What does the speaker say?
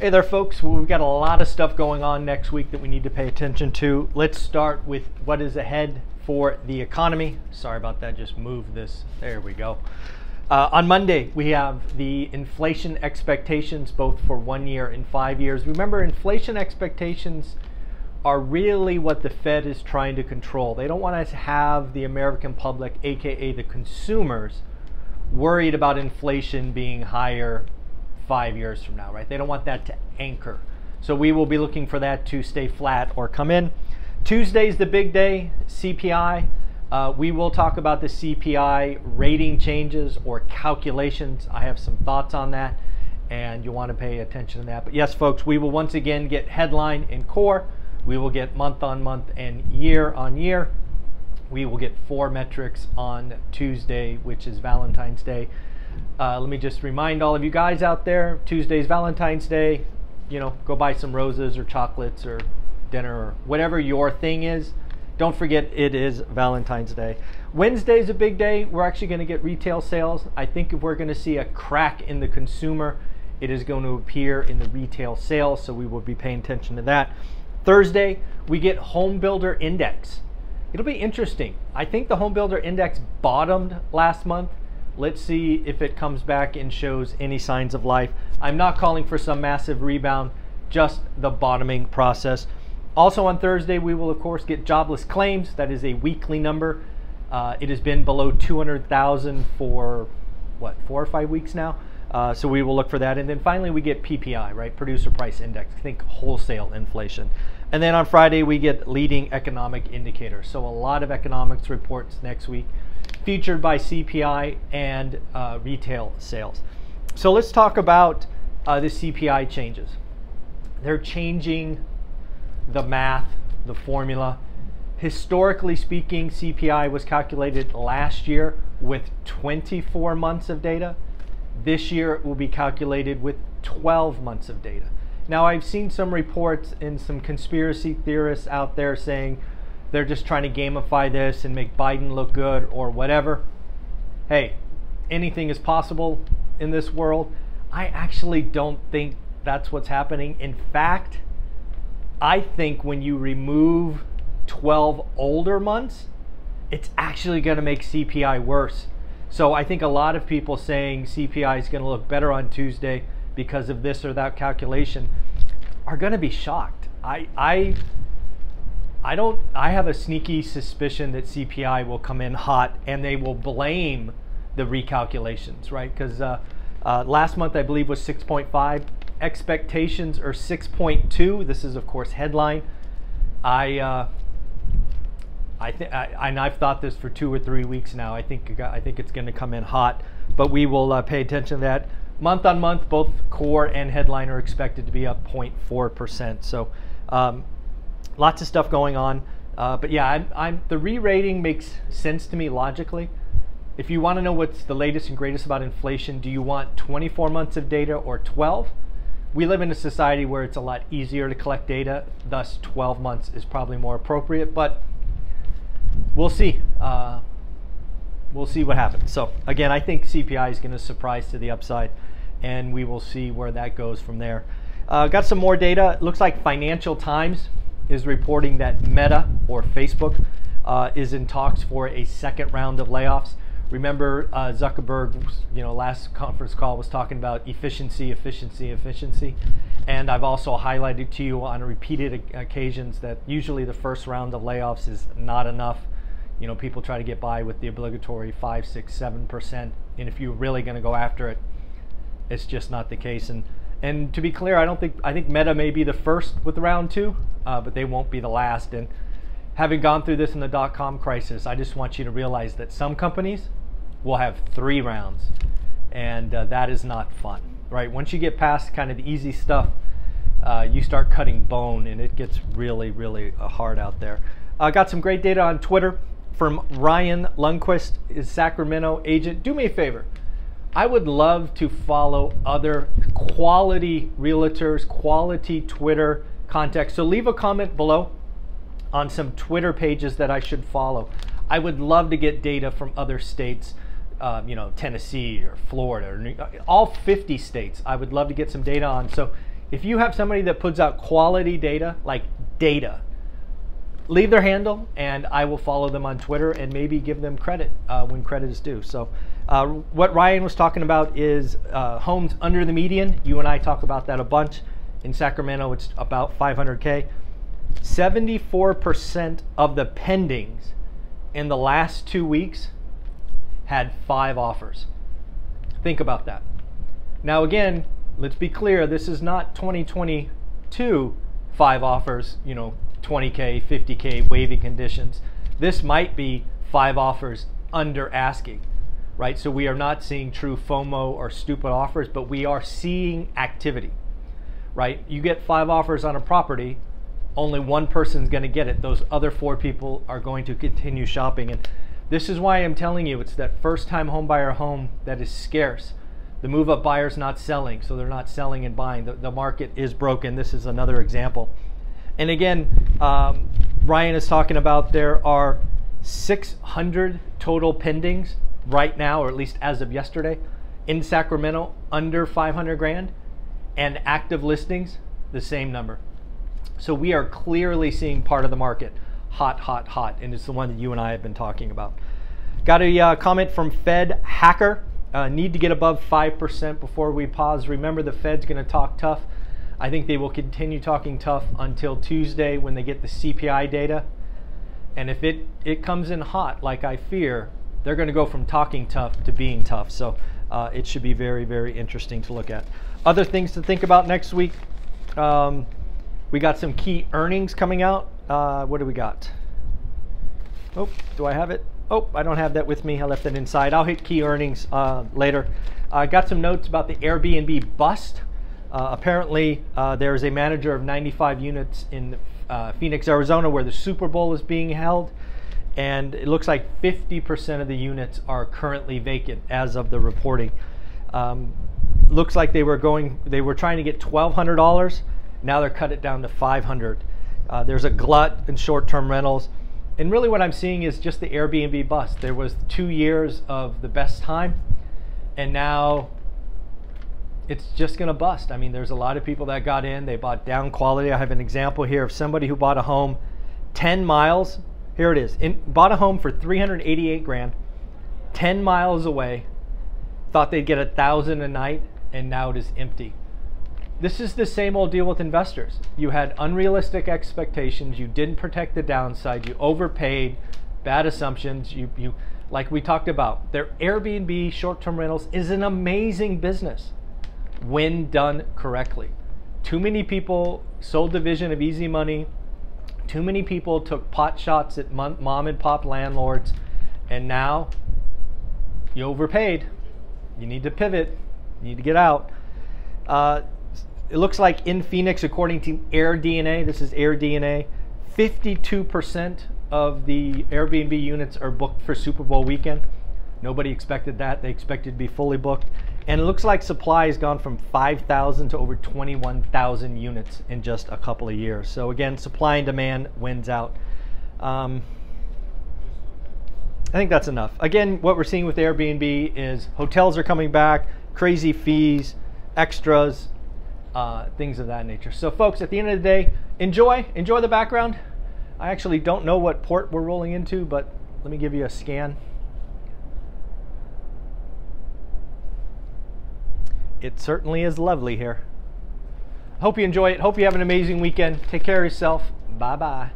Hey there, folks. Well, we've got a lot of stuff going on next week that we need to pay attention to. Let's start with what is ahead for the economy. Sorry about that, just move this. There we go. Uh, on Monday, we have the inflation expectations both for one year and five years. Remember, inflation expectations are really what the Fed is trying to control. They don't want us to have the American public, aka the consumers, worried about inflation being higher five years from now, right? They don't want that to anchor. So we will be looking for that to stay flat or come in. Tuesday's the big day, CPI. Uh, we will talk about the CPI rating changes or calculations. I have some thoughts on that, and you want to pay attention to that. But yes, folks, we will once again get headline and core. We will get month on month and year on year. We will get four metrics on Tuesday, which is Valentine's Day. Uh, let me just remind all of you guys out there Tuesday's Valentine's Day. You know, go buy some roses or chocolates or dinner or whatever your thing is. Don't forget it is Valentine's Day. Wednesday's a big day. We're actually going to get retail sales. I think if we're going to see a crack in the consumer, it is going to appear in the retail sales. So we will be paying attention to that. Thursday, we get home builder index. It'll be interesting. I think the home builder index bottomed last month Let's see if it comes back and shows any signs of life. I'm not calling for some massive rebound, just the bottoming process. Also on Thursday, we will of course get jobless claims. That is a weekly number. Uh, it has been below 200,000 for what, four or five weeks now. Uh, so we will look for that. And then finally, we get PPI, right? Producer Price Index. Think wholesale inflation. And then on Friday, we get leading economic indicators. So a lot of economics reports next week featured by CPI and uh, retail sales. So let's talk about uh, the CPI changes. They're changing the math, the formula. Historically speaking, CPI was calculated last year with 24 months of data. This year it will be calculated with 12 months of data. Now, I've seen some reports and some conspiracy theorists out there saying, they're just trying to gamify this and make Biden look good or whatever. Hey, anything is possible in this world. I actually don't think that's what's happening. In fact, I think when you remove 12 older months, it's actually going to make CPI worse. So I think a lot of people saying CPI is going to look better on Tuesday because of this or that calculation are going to be shocked. I, I I don't. I have a sneaky suspicion that CPI will come in hot, and they will blame the recalculations, right? Because uh, uh, last month I believe was 6.5. Expectations are 6.2. This is of course headline. I. Uh, I think, and I've thought this for two or three weeks now. I think I think it's going to come in hot, but we will uh, pay attention to that. Month on month, both core and headline are expected to be up 0.4 percent. So. Um, lots of stuff going on. Uh, but yeah, I'm, I'm, the re-rating makes sense to me logically. If you want to know what's the latest and greatest about inflation, do you want 24 months of data or 12? We live in a society where it's a lot easier to collect data, thus 12 months is probably more appropriate, but we'll see. Uh, we'll see what happens. So again, I think CPI is going to surprise to the upside, and we will see where that goes from there. Uh, got some more data. It looks like Financial Times is reporting that Meta or Facebook uh, is in talks for a second round of layoffs. Remember, uh, Zuckerberg, you know, last conference call was talking about efficiency, efficiency, efficiency. And I've also highlighted to you on repeated occasions that usually the first round of layoffs is not enough. You know, people try to get by with the obligatory five, six, seven percent. And if you're really going to go after it, it's just not the case. And and to be clear, I don't think I think Meta may be the first with round two, uh, but they won't be the last. And having gone through this in the dot com crisis, I just want you to realize that some companies will have three rounds, and uh, that is not fun, right? Once you get past kind of the easy stuff, uh, you start cutting bone, and it gets really, really uh, hard out there. I got some great data on Twitter from Ryan Lundquist, is Sacramento agent. Do me a favor I would love to follow other quality realtors, quality Twitter context. So leave a comment below on some Twitter pages that I should follow. I would love to get data from other states, um, you know, Tennessee or Florida or New, all 50 states. I would love to get some data on. So if you have somebody that puts out quality data, like data, leave their handle and I will follow them on Twitter and maybe give them credit uh, when credit is due. So, uh, what Ryan was talking about is uh, homes under the median. You and I talk about that a bunch. In Sacramento, it's about 500K. 74% of the pendings in the last two weeks had five offers. Think about that. Now, again, let's be clear this is not 2022 five offers, you know, 20K, 50K, wavy conditions. This might be five offers under asking, right? So we are not seeing true FOMO or stupid offers, but we are seeing activity, right? You get five offers on a property, only one person is going to get it. Those other four people are going to continue shopping. And this is why I'm telling you it's that first time home buyer home that is scarce. The move up buyer's not selling, so they're not selling and buying. The, the market is broken. This is another example. And again, um, Ryan is talking about there are 600 total pendings right now, or at least as of yesterday, in Sacramento under 500 grand, and active listings, the same number. So we are clearly seeing part of the market hot, hot, hot, and it's the one that you and I have been talking about. Got a uh, comment from Fed Hacker. Uh, need to get above 5% before we pause. Remember, the Fed's going to talk tough. I think they will continue talking tough until Tuesday when they get the CPI data. And if it, it comes in hot, like I fear, they're going to go from talking tough to being tough. So uh, it should be very, very interesting to look at. Other things to think about next week. Um, we got some key earnings coming out. Uh, what do we got? Oh, do I have it? Oh, I don't have that with me. I left it inside. I'll hit key earnings uh, later. I got some notes about the Airbnb bust. Uh, apparently, uh, there is a manager of 95 units in uh, Phoenix, Arizona, where the Super Bowl is being held. And it looks like 50% of the units are currently vacant as of the reporting. Um, looks like they were going, they were trying to get $1,200 now they're cut it down to 500. Uh, there's a glut in short-term rentals. And really what I'm seeing is just the Airbnb bust. There was two years of the best time and now it's just going to bust. I mean, there's a lot of people that got in, they bought down quality. I have an example here of somebody who bought a home 10 miles. Here it is. In, bought a home for 388 grand, 10 miles away, thought they'd get a thousand a night, and now it is empty this is the same old deal with investors. You had unrealistic expectations, you didn't protect the downside, you overpaid, bad assumptions, you you like we talked about. Their Airbnb short-term rentals is an amazing business when done correctly. Too many people sold the vision of easy money. Too many people took pot shots at mom and pop landlords and now you overpaid. You need to pivot. You need to get out. Uh, it looks like in Phoenix, according to Air DNA, this is Air DNA, 52% of the Airbnb units are booked for Super Bowl weekend. Nobody expected that. They expected to be fully booked. And it looks like supply has gone from 5,000 to over 21,000 units in just a couple of years. So again, supply and demand wins out. Um, I think that's enough. Again, what we're seeing with Airbnb is hotels are coming back, crazy fees, extras, uh, things of that nature. So, folks, at the end of the day, enjoy, enjoy the background. I actually don't know what port we're rolling into, but let me give you a scan. It certainly is lovely here. Hope you enjoy it. Hope you have an amazing weekend. Take care of yourself. Bye bye.